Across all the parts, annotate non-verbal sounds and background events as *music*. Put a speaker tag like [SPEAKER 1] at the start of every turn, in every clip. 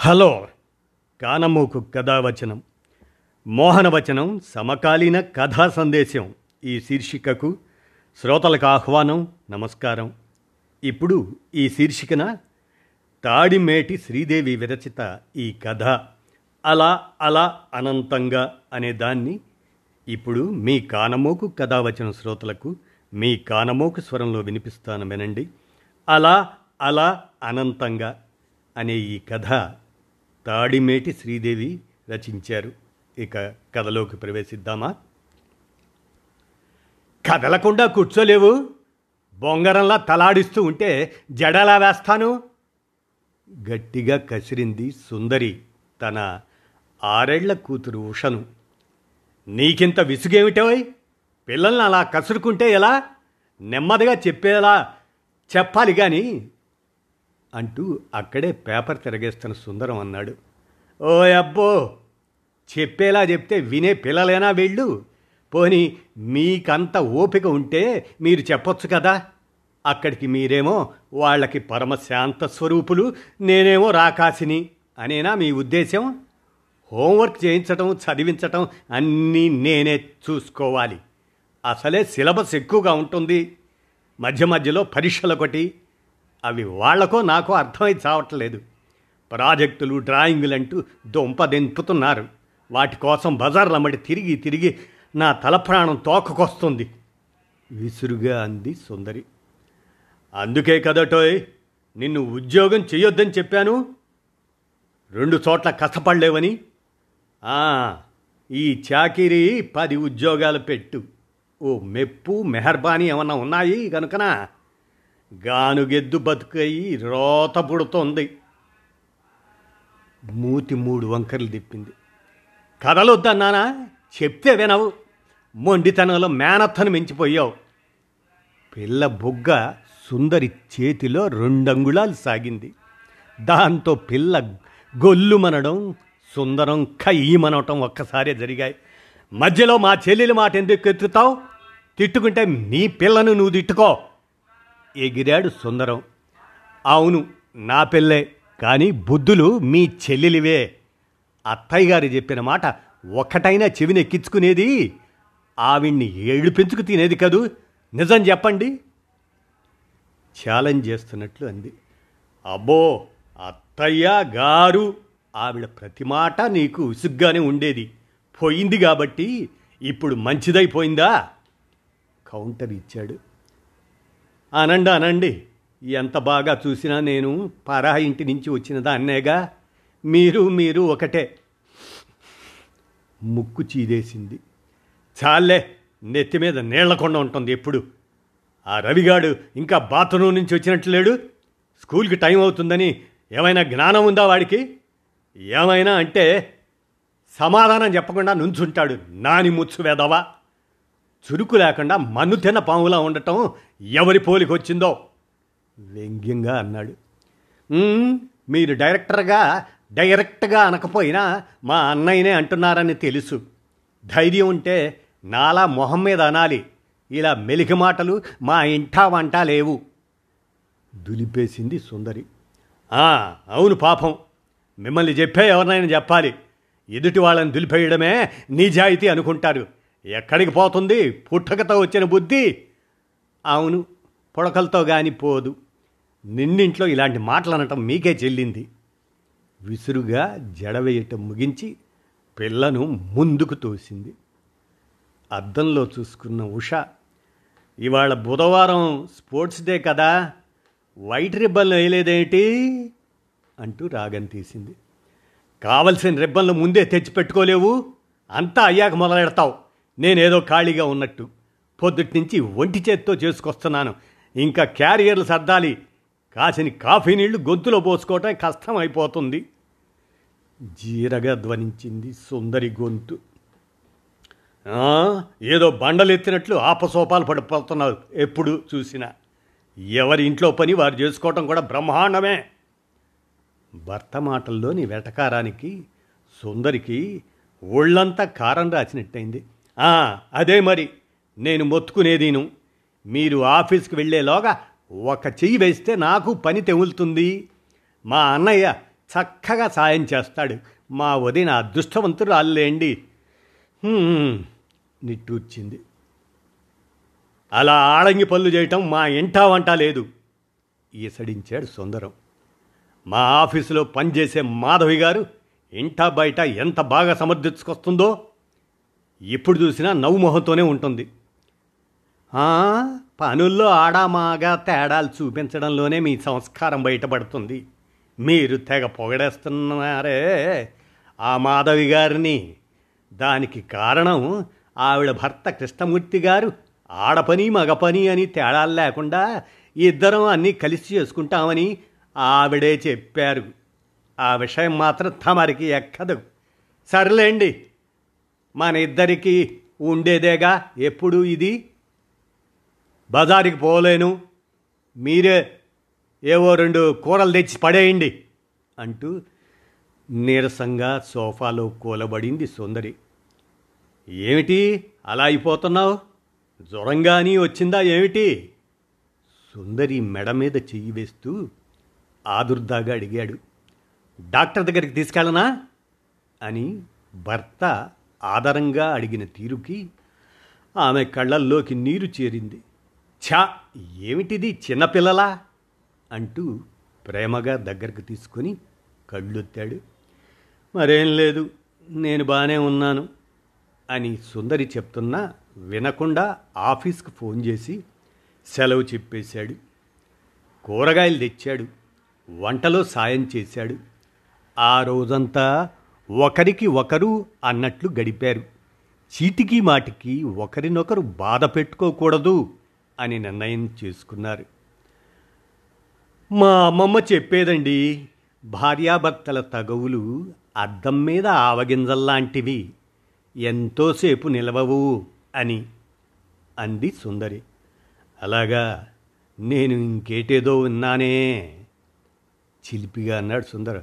[SPEAKER 1] Hello కానమూకు కథావచనం. మోహనవచనం సమకాలీన కథా సందేశం. ఈ శీర్షికకు శ్రోతలకు ఆహ్వానం నమస్కారం. ఇప్పుడు ఈ శీర్షికన తాడిమేటి శ్రీదేవి విరచిత ఈ కథ. అలా అలా అనంతంగా అనే దాన్ని ఇప్పుడు మీ కానమోకు కథావచన శ్రోతలకు మీ కానమోకు స్వరంలో వినిపిస్తాను వినండి. అలా అలా అనంతంగా అనే ఈ కథ. తాడిమేటి శ్రీదేవి రచించారు. ఇక కథలోకి ప్రవేశిద్దామా? కదలకుండా కూర్చోలేవు. బొంగరంలా తలాడిస్తూ ఉంటే జడలా వేస్తాను. గట్టిగా కసిరింది సుందరి. తన ఆరేళ్ళ కూతురు ఉషను. నీకింత విసుగేమిటోయ్ పిల్లల్ని అలా కసురుకుంటే ఎలా? నెమ్మదిగా చెప్పేలా చెప్పాలి కానీ అంటూ అక్కడే పేపర్ తిరగేస్తున్న సుందరం అన్నాడు. ఓ అబ్బో చెప్పేలా చెప్తే వినే పిల్లలేనా వీళ్ళు? పోని మీకంత ఓపిక ఉంటే మీరు చెప్పొచ్చు కదా? అక్కడికి మీరేమో వాళ్ళకి పరమశాంత స్వరూపులు నేనేమో రాకాసిని అనేనా మీ ఉద్దేశం హోంవర్క్ చేయించటం చదివించటం అన్నీ నేనే చూసుకోవాలి. అసలే సిలబస్ ఎక్కువగా ఉంటుంది. మధ్య మధ్యలో పరీక్షలు ఒకటి అవి వాళ్ళకో నాకో అర్థమై చావట్లేదు. ప్రాజెక్టులు డ్రాయింగులు అంటూ దొంపదెంపుతున్నారు వాటి కోసం బజార్లమ్మడి తిరిగి తిరిగి నా తల ప్రాణం తోకకొస్తుంది. విసురుగా అంది సుందరి. అందుకే కదటోయ్ నిన్ను ఉద్యోగం చెయ్యొద్దని చెప్పాను. రెండు చోట్ల కష్టపడలేవని. ఈ చాకిరీ పది ఉద్యోగాలు పెట్టు. ఓ మెప్పు మెహర్బానీ ఏమన్నా ఉన్నాయి కనుకనా గానుగెద్దు బతుకయి రోత పుడుతోంది. మూతి మూడు వంకర్లు తిప్పింది. కదలొద్దన్నానా చెప్తే వినవు. మొండితనంలో మేనత్తను మించిపోయావు. పిల్ల బుగ్గ సుందరి చేతిలో రెండంగుళాలు సాగింది. దాంతో పిల్ల గొల్లుమనడం సుందరం కయ్యమనటం ఒక్కసారే జరిగాయి. మధ్యలో మా చెల్లెలి మాట ఎందుకు ఎత్తుతావు? తిట్టుకుంటే నీ పిల్లను నువ్వు తిట్టుకో. ఎగిరాడు సుందరం. అవును నా పెళ్ళే కానీ బుద్ధులు మీ చెల్లెలివే. అత్తయ్య గారు చెప్పిన మాట ఒక్కటైనా చెవిని ఎక్కించుకునేది ఏళ్ళు ఏడుపెంచుకు తినేది కదూ? నిజం చెప్పండి. ఛాలెంజ్ చేస్తున్నట్లు అంది. అబ్బో అత్తయ్య గారు ఆవిడ ప్రతి మాట నీకు ఉసుగ్గానే ఉండేది. పోయింది కాబట్టి ఇప్పుడు మంచిదైపోయిందా? కౌంటర్ ఇచ్చాడు. అనండి అనండి. ఎంత బాగా చూసినా నేను పరా ఇంటి నుంచి వచ్చిన దాన్నేగా మీరు మీరు ఒకటే. ముక్కు చీదేసింది. చాలే నెత్తి మీద నీళ్ళకుండా ఉంటుంది ఎప్పుడు. ఆ రవిగాడు ఇంకా బాత్రూమ్ నుంచి వచ్చినట్లు లేడు. స్కూల్కి టైం అవుతుందని ఏమైనా జ్ఞానం ఉందా వాడికి? ఏమైనా అంటే సమాధానం చెప్పకుండా నుంచుంటాడు నాని ముచ్చు వేదవా చురుకు లేకుండా మనుతిన పాములా ఉండటం ఎవరి పోలికొచ్చిందో వ్యంగ్యంగా అన్నాడు. మీరు డైరెక్టర్గా డైరెక్ట్గా అనకపోయినా మా అన్నయ్యనే అంటున్నారని తెలుసు. ధైర్యం ఉంటే నాలా మొహం మీద అనాలి. ఇలా మెలికి మాటలు మా ఇంటా వంట లేవు. దులిపేసింది సుందరి. అవును పాపం. మిమ్మల్ని చెప్పే ఎవరినైనా చెప్పాలి. ఎదుటి వాళ్ళని దులిపేయడమే నిజాయితీ అనుకుంటారు. ఎక్కడికి పోతుంది? పుట్టకతో వచ్చిన బుద్ధి? అవును పుడకలతో గాని పోదు. నిన్నింట్లో ఇలాంటి మాటలు అనటం మీకే చెల్లింది. విసురుగా జడవేయటం ముగించి పిల్లను ముందుకు తోసింది. అద్దంలో చూసుకున్న ఉష ఇవాళ బుధవారం స్పోర్ట్స్ డే కదా వైట్ రిబ్బన్లు వేయలేదేంటి? అంటూ రాగం తీసింది. కావలసిన రిబ్బన్లు ముందే తెచ్చిపెట్టుకోలేవు అంతా అయ్యాక మొదలెడతావు. నేనేదో ఖాళీగా ఉన్నట్టు పొద్దుటి నుంచి ఒంటి చేత్తో చేసుకొస్తున్నాను. ఇంకా క్యారియర్లు సర్దాలి. కాసిన కాఫీ నీళ్ళు గొంతులో పోసుకోవటం కష్టం అయిపోతుంది జీరగా ధ్వనించింది సుందరి గొంతు. ఏదో బండలెత్తినట్లు ఆపసోపాలు పడిపోతున్నారు ఎప్పుడు చూసినా. ఎవరి ఇంట్లో పని వారు చేసుకోవటం కూడా బ్రహ్మాండమే. భర్త మాటల్లోని వెటకారానికి సుందరికి ఒళ్ళంతా కారం రాసినట్టయింది. అదే మరి. నేను మొత్తుకునేదీను. మీరు ఆఫీస్కి వెళ్ళేలోగా ఒక చెయ్యి వేస్తే నాకు పని తెగులుతుంది. మా అన్నయ్య చక్కగా సాయం చేస్తాడు. మా వదిన అదృష్టవంతుడు అల్లేండి నిట్టూర్చింది. అలా ఆడంగి పనులు చేయటం మా ఇంటా వంట లేదు ఈసడించాడు సుందరం. మా ఆఫీసులో పనిచేసే మాధవి గారు ఇంటా బయట ఎంత బాగా సమర్థించుకొస్తుందో ఇప్పుడు చూసినా నవ్వు మొహంతోనే ఉంటుంది. పనుల్లో ఆడామాగా తేడాలు చూపించడంలోనే మీ సంస్కారం బయటపడుతుంది. మీరు తెగ పొగడేస్తున్నారే. ఆ మాధవి గారిని. దానికి కారణం ఆవిడ భర్త కృష్ణమూర్తి గారు. ఆడపని మగపని అని తేడాలు లేకుండా ఇద్దరం అన్నీ కలిసి చేసుకుంటామని ఆవిడే చెప్పారు. ఆ విషయం మాత్రం తమరికి ఎక్కదు. సర్లేండి. మన ఇద్దరికీ ఉండేదేగా? ఎప్పుడు ఇది? బజారుకి పోలేను. మీరే ఏవో రెండు కూరలు తెచ్చి పడేయండి అంటూ నీరసంగా సోఫాలో కూలబడింది సుందరి. ఏమిటి? అలా అయిపోతున్నావు? జ్వరంగాని వచ్చిందా ఏమిటి? సుందరి మెడ మీద చెయ్యి వేస్తూ ఆదుర్దాగా అడిగాడు. డాక్టర్ దగ్గరికి తీసుకెళ్ళనా? అని భర్త ఆదరంగా అడిగిన తీరుకి ఆమె కళ్ళల్లోకి నీరు చేరింది. ఛా! ఏమిటిది చిన్నపిల్లలా? అంటూ ప్రేమగా దగ్గరకు తీసుకొని కళ్ళొత్తాడు. మరేం లేదు నేను బాగానే ఉన్నాను అని సుందరి చెప్తున్నా వినకుండా ఆఫీస్కి ఫోన్ చేసి సెలవు చెప్పేశాడు. కూరగాయలు తెచ్చాడు. వంటలో సాయం చేశాడు. ఆ రోజంతా ఒకరికి ఒకరు అన్నట్లు గడిపారు. చీటికి మాటికి ఒకరినొకరు బాధ పెట్టుకోకూడదు అని నిర్ణయం చేసుకున్నారు. మా అమ్మమ్మ చెప్పేదండి భార్యాభర్తల తగవులు అద్దం మీద ఆవగింజల్లాంటివి ఎంతోసేపు నిలవవు అని అంది సుందరి. అలాగా నేను ఇంకేటేదో విన్నానే చిలిపిగా అన్నాడు సుందర.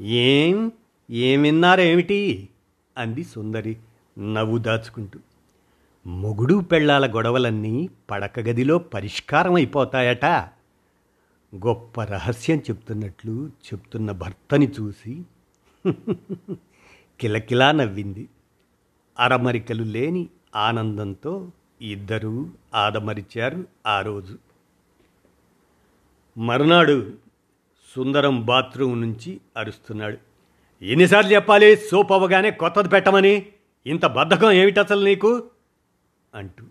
[SPEAKER 1] ఏం? ఏమిన్నారేమిటి? అంది సుందరి నవ్వు దాచుకుంటూ. మొగుడు పెళ్ళాల గొడవలన్నీ పడక గదిలో పరిష్కారం అయిపోతాయట గొప్ప రహస్యం చెప్తున్నట్లు చెప్తున్న భర్తని చూసి *laughs* కిలకిలా నవ్వింది. అరమరికలు లేని ఆనందంతో ఇద్దరూ ఆదమరిచారు ఆ రోజు. మరునాడు సుందరం బాత్రూమ్ నుంచి అరుస్తున్నాడు. ఎన్నిసార్లు చెప్పాలి సోప్ అవ్వగానే కొత్తది పెట్టమని. ఇంత బద్ధకం ఏమిటి అసలు నీకు? అంటూ.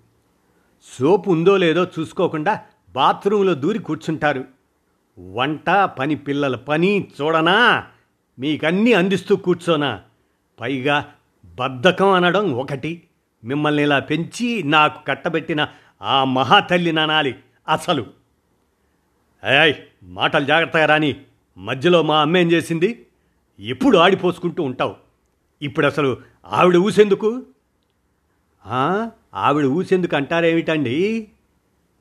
[SPEAKER 1] సోపు ఉందో లేదో చూసుకోకుండా బాత్రూంలో దూరి కూర్చుంటారు. వంట పని పిల్లల పని చూడనా? మీకన్నీ అందిస్తూ కూర్చోనా? పైగా బద్ధకం అనడం ఒకటి. మిమ్మల్ని ఇలా పెంచి నాకు కట్టబెట్టిన ఆ మహాతల్లి నానాలి అసలు. ఏయ్ మాటలు జాగ్రత్తగా రాని. మధ్యలో మా అమ్మ ఏం చేసింది? ఎప్పుడు ఆడిపోసుకుంటూ ఉంటావు? ఇప్పుడు అసలు ఆవిడ ఊసెందుకు? ఆవిడ ఊసెందుకు అంటారేమిటండి?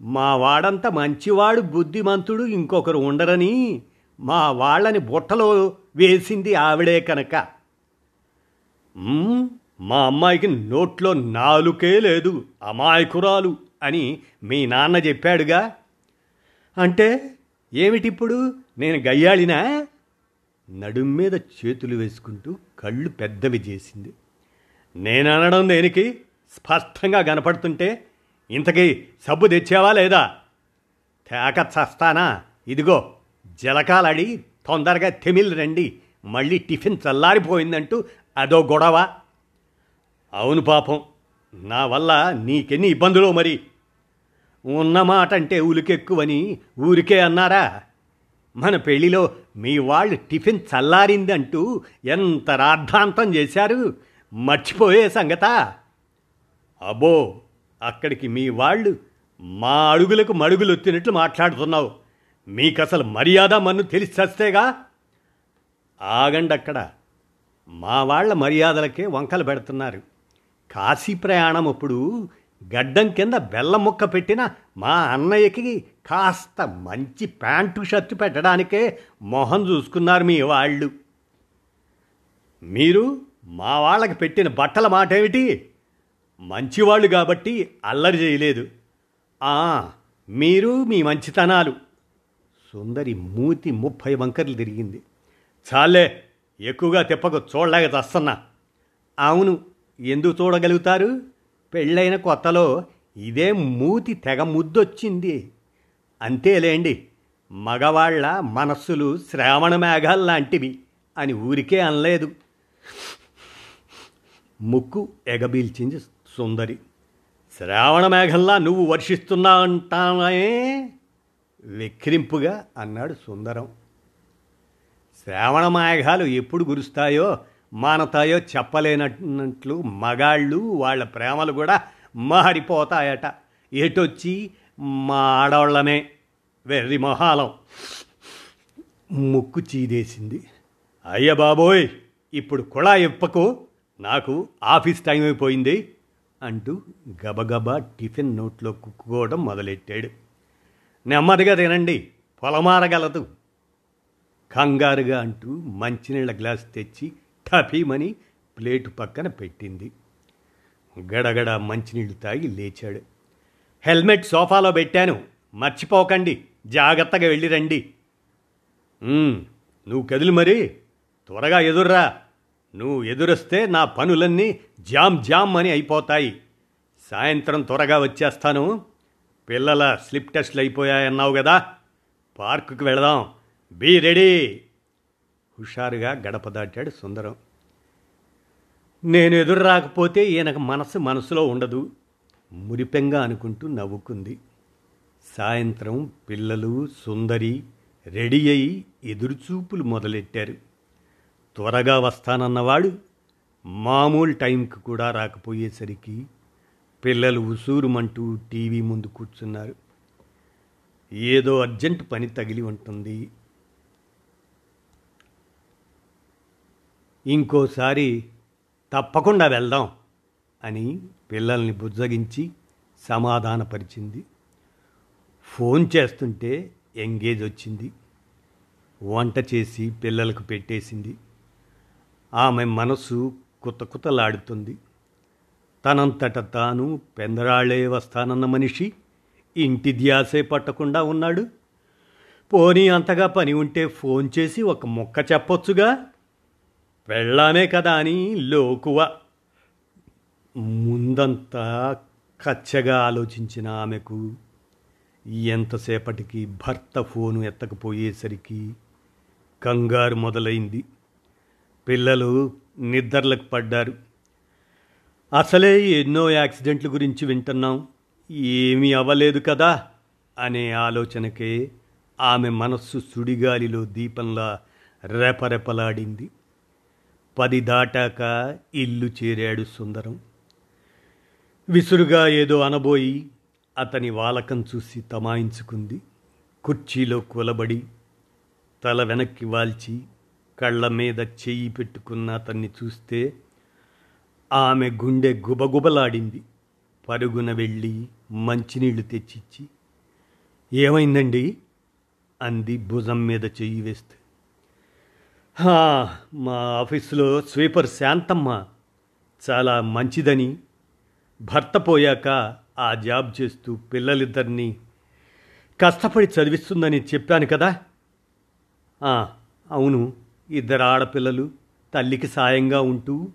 [SPEAKER 1] మా వాడంతా మంచివాడు బుద్ధిమంతుడు ఇంకొకరు ఉండరని మా వాళ్ళని బుట్టలో వేసింది ఆవిడే కనుక. మా అమ్మాయికి నోట్లో నాలుకే లేదు అమాయకురాలు అని మీ నాన్న చెప్పాడుగా? అంటే ఏమిటిప్పుడు? నేను గయ్యాళినా? నడుం మీద చేతులు వేసుకుంటూ కళ్ళు పెద్దవి చేసింది. నేను అనడం దేనికి? స్పష్టంగా కనపడుతుంటే ఇంతకీ సబ్బు తెచ్చావా లేదా? తేక చస్తానా? ఇదిగో జలకాలడి తొందరగా తెమిల్ రండి. మళ్ళీ టిఫిన్ చల్లారిపోయిందంటూ అదో గొడవ. అవును పాపం నా వల్ల నీకెన్ని ఇబ్బందులు మరి? ఉన్నమాట అంటే ఉలికెక్కువని ఊరికే అన్నారా? మన పెళ్ళిలో మీ వాళ్ళు టిఫిన్ చల్లారిందంటూ ఎంత రాద్ధాంతం చేశారు? మర్చిపోయే సంగత? అబ్బో అక్కడికి మీ వాళ్ళు మా అడుగులకు మడుగులు వచ్చినట్లు మాట్లాడుతున్నావు. మీకసలు మర్యాద మన్ను తెలిసి చస్తేగా? ఆగండి అక్కడ మా వాళ్ళ మర్యాదలకే వంకలు పెడుతున్నారు. కాశీ ప్రయాణం అప్పుడు గడ్డం కింద బెల్లం ముక్క పెట్టిన మా అన్నయ్యకి కాస్త మంచి ప్యాంటు షర్టు పెట్టడానికే మొహం చూసుకున్నారు మీ వాళ్ళు. మీరు మా వాళ్ళకి పెట్టిన బట్టల మాట ఏమిటి మంచివాళ్ళు కాబట్టి అల్లరి చేయలేదు. ఆ, మీరు మీ మంచితనాలు. సుందరి మూతి ముప్పై వంకర్లు తిరిగింది. చాలే ఎక్కువగా తిప్పకు చూడలేక చస్తున్నా. అవును ఎందుకు చూడగలుగుతారు? పెళ్ళైన కొత్తలో ఇదే మూతి తెగ ముద్దొచ్చింది. అంతేలేండి మగవాళ్ళ మనస్సులు శ్రావణ మేఘాల్లాంటివి అని ఊరికే అనలేదు. ముక్కు ఎగబీల్చింది సుందరి. శ్రావణ మేఘంలా నువ్వు వర్షిస్తున్నా అంటానే వెక్కిరింపుగా అన్నాడు సుందరం. శ్రావణ మేఘాలు ఎప్పుడు కురుస్తాయో మానతాయో చెప్పలేనట్లు మగాళ్ళు వాళ్ళ ప్రేమలు కూడా మారిపోతాయట. ఎటొచ్చి? మా ఆడవాళ్ళమే వెర్రి మొహాలం. ముక్కు చీదేసింది. అయ్య బాబోయ్! ఇప్పుడు కుళా ఇప్పకు నాకు ఆఫీస్ టైం అయిపోయింది అంటూ గబగబా టిఫిన్ నోట్లో కుక్కుకోవడం మొదలెట్టాడు. నెమ్మదిగా తినండి. పొలమారగలదు. కంగారుగా అంటూ మంచినీళ్ళ గ్లాస్ తెచ్చి టఫీమని ప్లేటు పక్కన పెట్టింది. గడగడ మంచినీళ్ళు తాగి లేచాడు. హెల్మెట్ సోఫాలో పెట్టాను. మర్చిపోకండి. జాగ్రత్తగా వెళ్ళి రండి. నువ్వు కదిలి మరి. త్వరగా ఎదుర్రా. నువ్వు ఎదురొస్తే నా పనులన్నీ జామ్ జామ్ అని అయిపోతాయి. సాయంత్రం త్వరగా వచ్చేస్తాను. పిల్లల స్లిప్ టెస్ట్లు అయిపోయాయన్నావు కదా. పార్కుకి వెళదాం. Be ready. హుషారుగా గడప దాటాడు సుందరం. నేను ఎదురు రాకపోతే ఈయనకు మనసు మనసులో ఉండదు మురిపెంగా అనుకుంటూ నవ్వుకుంది. సాయంత్రం పిల్లలు సుందరి రెడీ అయి ఎదురుచూపులు మొదలెట్టారు. త్వరగా వస్తానన్నవాడు మామూలు టైంకి కూడా రాకపోయేసరికి పిల్లలు ఉసూరుమంటూ టీవీ ముందు కూర్చున్నారు. ఏదో అర్జెంటు పని తగిలి ఉంటుంది ఇంకోసారి తప్పకుండా వెళ్దాం అని పిల్లల్ని బుజ్జగించి సమాధానపరిచింది. ఫోన్ చేస్తుంటే ఎంగేజ్ వచ్చింది. వంట చేసి పిల్లలకు పెట్టేసింది. ఆమె మనసు కుతకుతలాడుతుంది. తనంతట తాను పెందరాళ్ళే వస్తానన్న మనిషి ఇంటి ధ్యాసే పట్టకుండా ఉన్నాడు. పోనీ అంతగా పని ఉంటే ఫోన్ చేసి ఒక మొక్క చెప్పొచ్చుగా? వెళ్ళామే కదా అని లోకువ. ముందంతా కచ్చగా ఆలోచించిన ఆమెకు ఎంతసేపటికి భర్త ఫోను ఎత్తకపోయేసరికి కంగారు మొదలైంది. పిల్లలు నిద్రలకు పడ్డారు. అసలే ఎన్నో యాక్సిడెంట్ల గురించి వింటున్నాం. ఏమీ అవ్వలేదు కదా అనే ఆలోచనకే ఆమె మనస్సు సుడిగాలిలో దీపంలా రెపరెపలాడింది. పది దాటాక ఇల్లు చేరాడు సుందరం. విసురుగా ఏదో అనబోయి అతని వాలకం చూసి తమాయించుకుంది. కుర్చీలో కూలబడి తల వెనక్కి వాల్చి కళ్ళ మీద చెయ్యి పెట్టుకున్న అతన్ని చూస్తే ఆమె గుండె గుబగుబలాడింది. పరుగున వెళ్ళి మంచినీళ్ళు తెచ్చిచ్చి ఏమైందండి? అంది భుజం మీద చెయ్యి వేస్తే. మా ఆఫీసులో స్వీపర్ శాంతమ్మ చాలా మంచిదని. భర్త పోయాక ఆ జాబ్ చేస్తూ పిల్లలిద్దరినీ కష్టపడి చదివిస్తుందని చెప్పాను కదా. అవును ఇద్దరు ఆడపిల్లలు తల్లికి సాయంగా ఉంటూ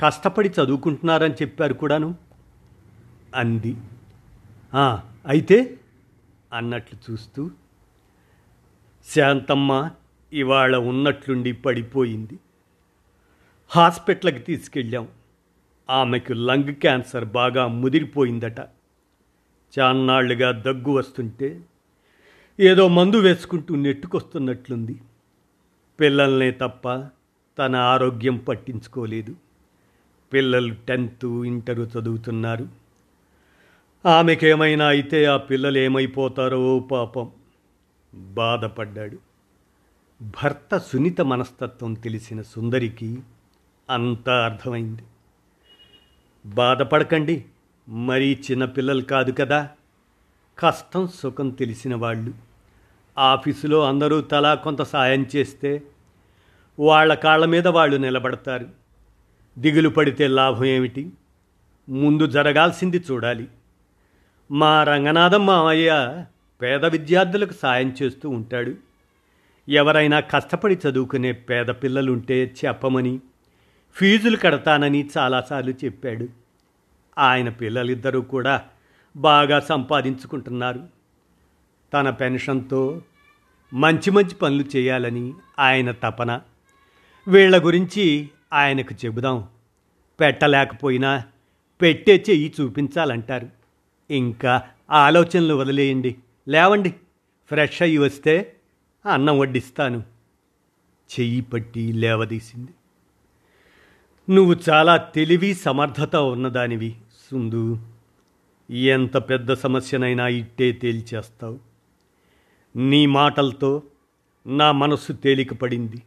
[SPEAKER 1] కష్టపడి చదువుకుంటున్నారని చెప్పారు కూడాను. అంది. అయితే అన్నట్లు చూస్తూ శాంతమ్మ ఇవాళ ఉన్నట్లుండి పడిపోయింది. హాస్పిటల్కి తీసుకెళ్ళాం. ఆమెకు లంగ్ క్యాన్సర్ బాగా ముదిరిపోయిందట. చాన్నాళ్ళుగా దగ్గు వస్తుంటే ఏదో మందు వేసుకుంటూ నెట్టుకొస్తున్నట్లుంది. పిల్లల్నే తప్ప తన ఆరోగ్యం పట్టించుకోలేదు. పిల్లలు టెన్త్ ఇంటరు చదువుతున్నారు. ఆమెకేమైనా అయితే ఆ పిల్లలు ఏమైపోతారో పాపం. బాధపడ్డాడు. భర్త సున్నిత మనస్తత్వం తెలిసిన సుందరికి అంతా అర్థమైంది. బాధపడకండి మరీ చిన్నపిల్లలు కాదు కదా. కష్టం సుఖం తెలిసిన వాళ్ళు. ఆఫీసులో అందరూ తలా కొంత సాయం చేస్తే వాళ్ళ కాళ్ళ మీద వాళ్ళు నిలబడతారు. దిగులు పడితే లాభం ఏమిటి? ముందు జరగాల్సింది చూడాలి. మా రంగనాథం మామయ్య పేద విద్యార్థులకు సాయం చేస్తూ ఉంటాడు. ఎవరైనా కష్టపడి చదువుకునే పేద పిల్లలుంటే చెప్పమని ఫీజులు కడతానని చాలాసార్లు చెప్పాడు. ఆయన పిల్లలిద్దరూ కూడా బాగా సంపాదించుకుంటున్నారు. తన పెన్షన్తో మంచి మంచి పనులు చేయాలని ఆయన తపన. వీళ్ళ గురించి ఆయనకు చెబుదాం. పెట్టలేకపోయినా పెట్టే చెయ్యి చూపించాలంటారు. ఇంకా ఆలోచనలు వదిలేయండి. లేవండి. ఫ్రెష్ అయ్యి వస్తే అన్నం వడ్డిస్తాను. చెయ్యి పట్టి లేవదీసింది. నువ్వు చాలా తెలివి సమర్థత ఉన్నదానివి సుందు. ఎంత పెద్ద సమస్యనైనా ఇట్టే తేల్చేస్తావు. నీ మాటలతో నా మనస్సు తేలికపడింది.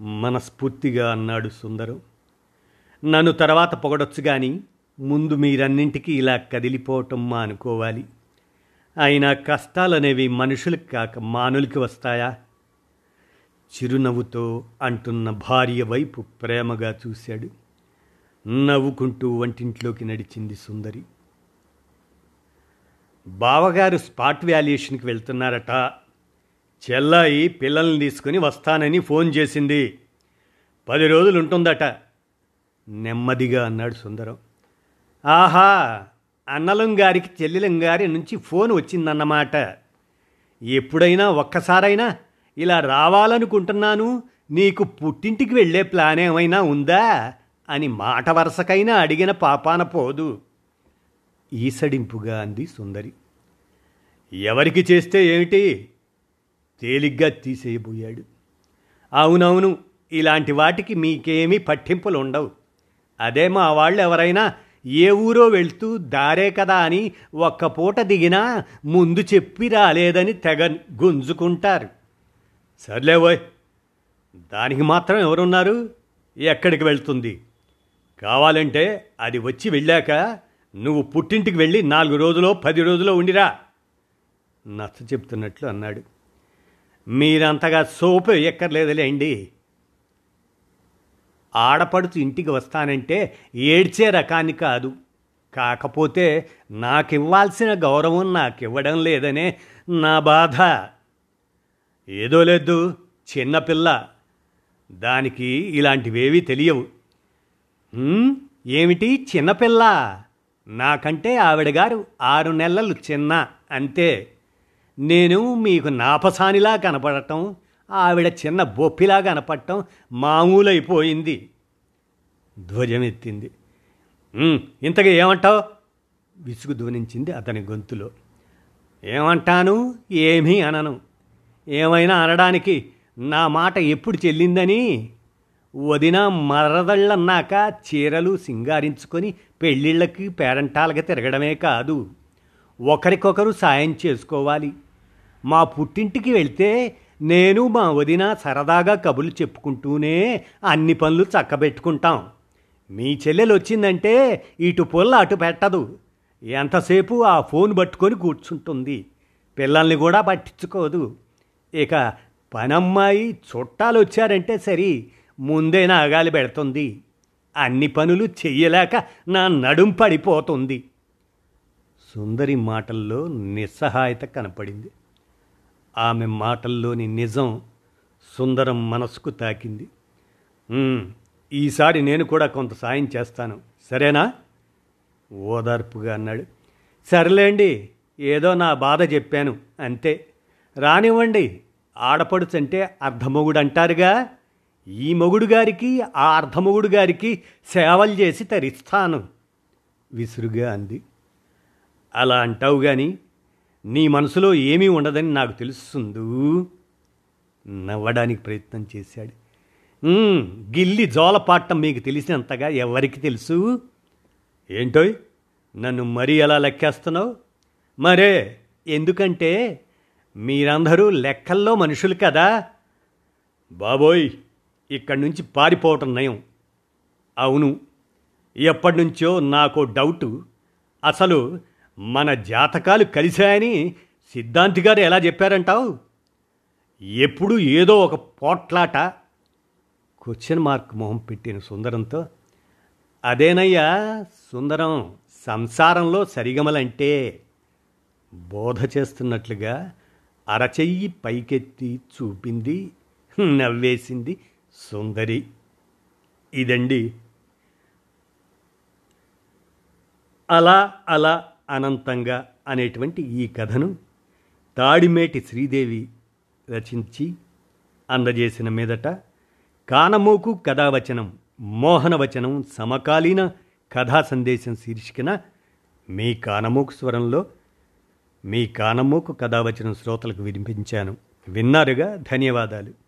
[SPEAKER 1] మనస్ఫూర్తిగా అన్నాడు సుందరం. నన్ను తర్వాత పొగడొచ్చు కానీ ముందు మీరన్నింటికీ ఇలా కదిలిపోవటం మా అనుకోవాలి అయినా కష్టాలనేవి మనుషులకు కాక మానులకి వస్తాయా? చిరునవ్వుతో అంటున్న భార్య వైపు ప్రేమగా చూశాడు. నవ్వుకుంటూ వంటింట్లోకి నడిచింది సుందరి. బావగారు స్పాట్ వ్యాల్యుయేషన్కి వెళ్తున్నారట. చెల్లాయి పిల్లల్ని తీసుకుని వస్తానని ఫోన్ చేసింది. పది రోజులు ఉంటుందట నెమ్మదిగా అన్నాడు సుందరం. ఆహా! అన్నలం గారికి చెల్లెలం గారి నుంచి ఫోన్ వచ్చిందన్నమాట. ఎప్పుడైనా ఒక్కసారైనా ఇలా రావాలనుకుంటున్నాను నీకు పుట్టింటికి వెళ్ళే ప్లాన్ ఏమైనా ఉందా? అని మాట వరుసకైనా అడిగిన పాపాన పోదు. ఈసడింపుగా అంది సుందరి. ఎవరికి చేస్తే ఏమిటి? తేలిగ్గా తీసేయబోయాడు. అవునవును ఇలాంటి వాటికి మీకేమీ పట్టింపులు ఉండవు అదే మా వాళ్ళు ఎవరైనా ఏ ఊరో వెళ్తూ దారే కదా అని ఒక్క పూట దిగినా ముందు చెప్పి రాలేదని తెగ గుంజుకుంటారు. సర్లేవోయ్ దానికి మాత్రం ఎవరున్నారు? ఎక్కడికి వెళ్తుంది? కావాలంటే అది వచ్చి వెళ్ళాక నువ్వు పుట్టింటికి వెళ్ళి నాలుగు రోజులో పది రోజులో ఉండిరా. నచ్చ చెప్తున్నట్లు అన్నాడు. మీరంతగా సోపు ఎక్కర్లేదులేండి ఆడపడుచు ఇంటికి వస్తానంటే ఏడ్చే రకాన్ని కాదు. కాకపోతే నాకివ్వాల్సిన గౌరవం నాకివ్వడం లేదనే నా బాధ. ఏదో లేదు చిన్నపిల్ల దానికి ఇలాంటివేవీ తెలియవు. ఏమిటి చిన్నపిల్ల నాకంటే ఆవిడగారు ఆరు నెలలు చిన్న అంతే. నేను మీకు నాపసానిలా కనపడటం ఆవిడ చిన్న బొప్పిలాగా కనపడటం మామూలైపోయింది. ధ్వజమెత్తింది. ఇంతగా ఏమంటావు? విసుగు ధ్వనించింది అతని గొంతులో. ఏమంటాను? ఏమీ అనను. ఏమైనా అనడానికి నా మాట ఎప్పుడు చెల్లిందని? వదిన మరదళ్ళన్నాక చీరలు సింగారించుకొని పెళ్ళిళ్ళకి పేరంటాలకి తిరగడమే కాదు. ఒకరికొకరు సాయం చేసుకోవాలి. మా పుట్టింటికి వెళ్తే నేను మా వదిన సరదాగా కబుర్లు చెప్పుకుంటూనే అన్ని పనులు చక్కబెట్టుకుంటాం. మీ చెల్లెలు వచ్చిందంటే ఇటు పొల్ల అటు పెట్టదు. ఎంతసేపు ఆ ఫోన్ పట్టుకొని కూర్చుంటుంది. పిల్లల్ని కూడా పట్టించుకోదు. ఇక పనమ్మాయి చుట్టాలు వచ్చారంటే సరి ముందే నాగాలి పెడుతుంది. అన్ని పనులు చెయ్యలేక నా నడుం పడిపోతుంది. సుందరి మాటల్లో నిస్సహాయత కనపడింది. ఆమె మాటల్లోని నిజం సుందరం మనసుకు తాకింది. ఈసారి నేను కూడా కొంత సాయం చేస్తాను. సరేనా? ఓదార్పుగా అన్నాడు. సర్లేండి ఏదో నా బాధ చెప్పాను. అంతే. రానివ్వండి. ఆడపడుచంటే అర్ధమొగుడు అంటారుగా ఈ మొగుడు గారికి ఆ అర్ధమొగుడు గారికి సేవలు చేసి తరిస్తాను. విసురుగా అంది. అలా అంటావు కానీ నీ మనసులో ఏమీ ఉండదని నాకు తెలుస్తుందు? నవ్వడానికి ప్రయత్నం చేశాడు. గిల్లి జోలపాటం మీకు తెలిసినంతగా ఎవరికి తెలుసు? ఏంటోయ్ నన్ను మరీ ఎలా లెక్కేస్తున్నావు? మరే ఎందుకంటే మీరందరూ లెక్కల్లో మనుషులు కదా. బాబోయ్ ఇక్కడి నుంచి పారిపోవటం నయం. అవును ఎప్పటి నుంచో నాకు డౌటు. అసలు మన జాతకాలు కలిశాయని సిద్ధాంతి గారు ఎలా చెప్పారంటావు? ఎప్పుడు ఏదో ఒక పోట్లాట క్వశ్చన్ మార్క్ మొహం పెట్టిన సుందరంతో అదేనయ్యా సుందరం సంసారంలో సరిగమలంటే బోధ చేస్తున్నట్లుగా అరచెయ్యి పైకెత్తి చూపింది నవ్వేసింది సుందరి. ఇదండి. అలా అలా అనంతంగా అనేటువంటి ఈ కథను తాడిమేటి శ్రీదేవి రచించి అందజేసిన మీదట కానమోకు కథావచనం మోహనవచనం సమకాలీన కథా సందేశం శీర్షికన మీ కానమోకు స్వరంలో మీ కానమోకు కథావచనం శ్రోతలకు వినిపించాను. విన్నారుగా? ధన్యవాదాలు.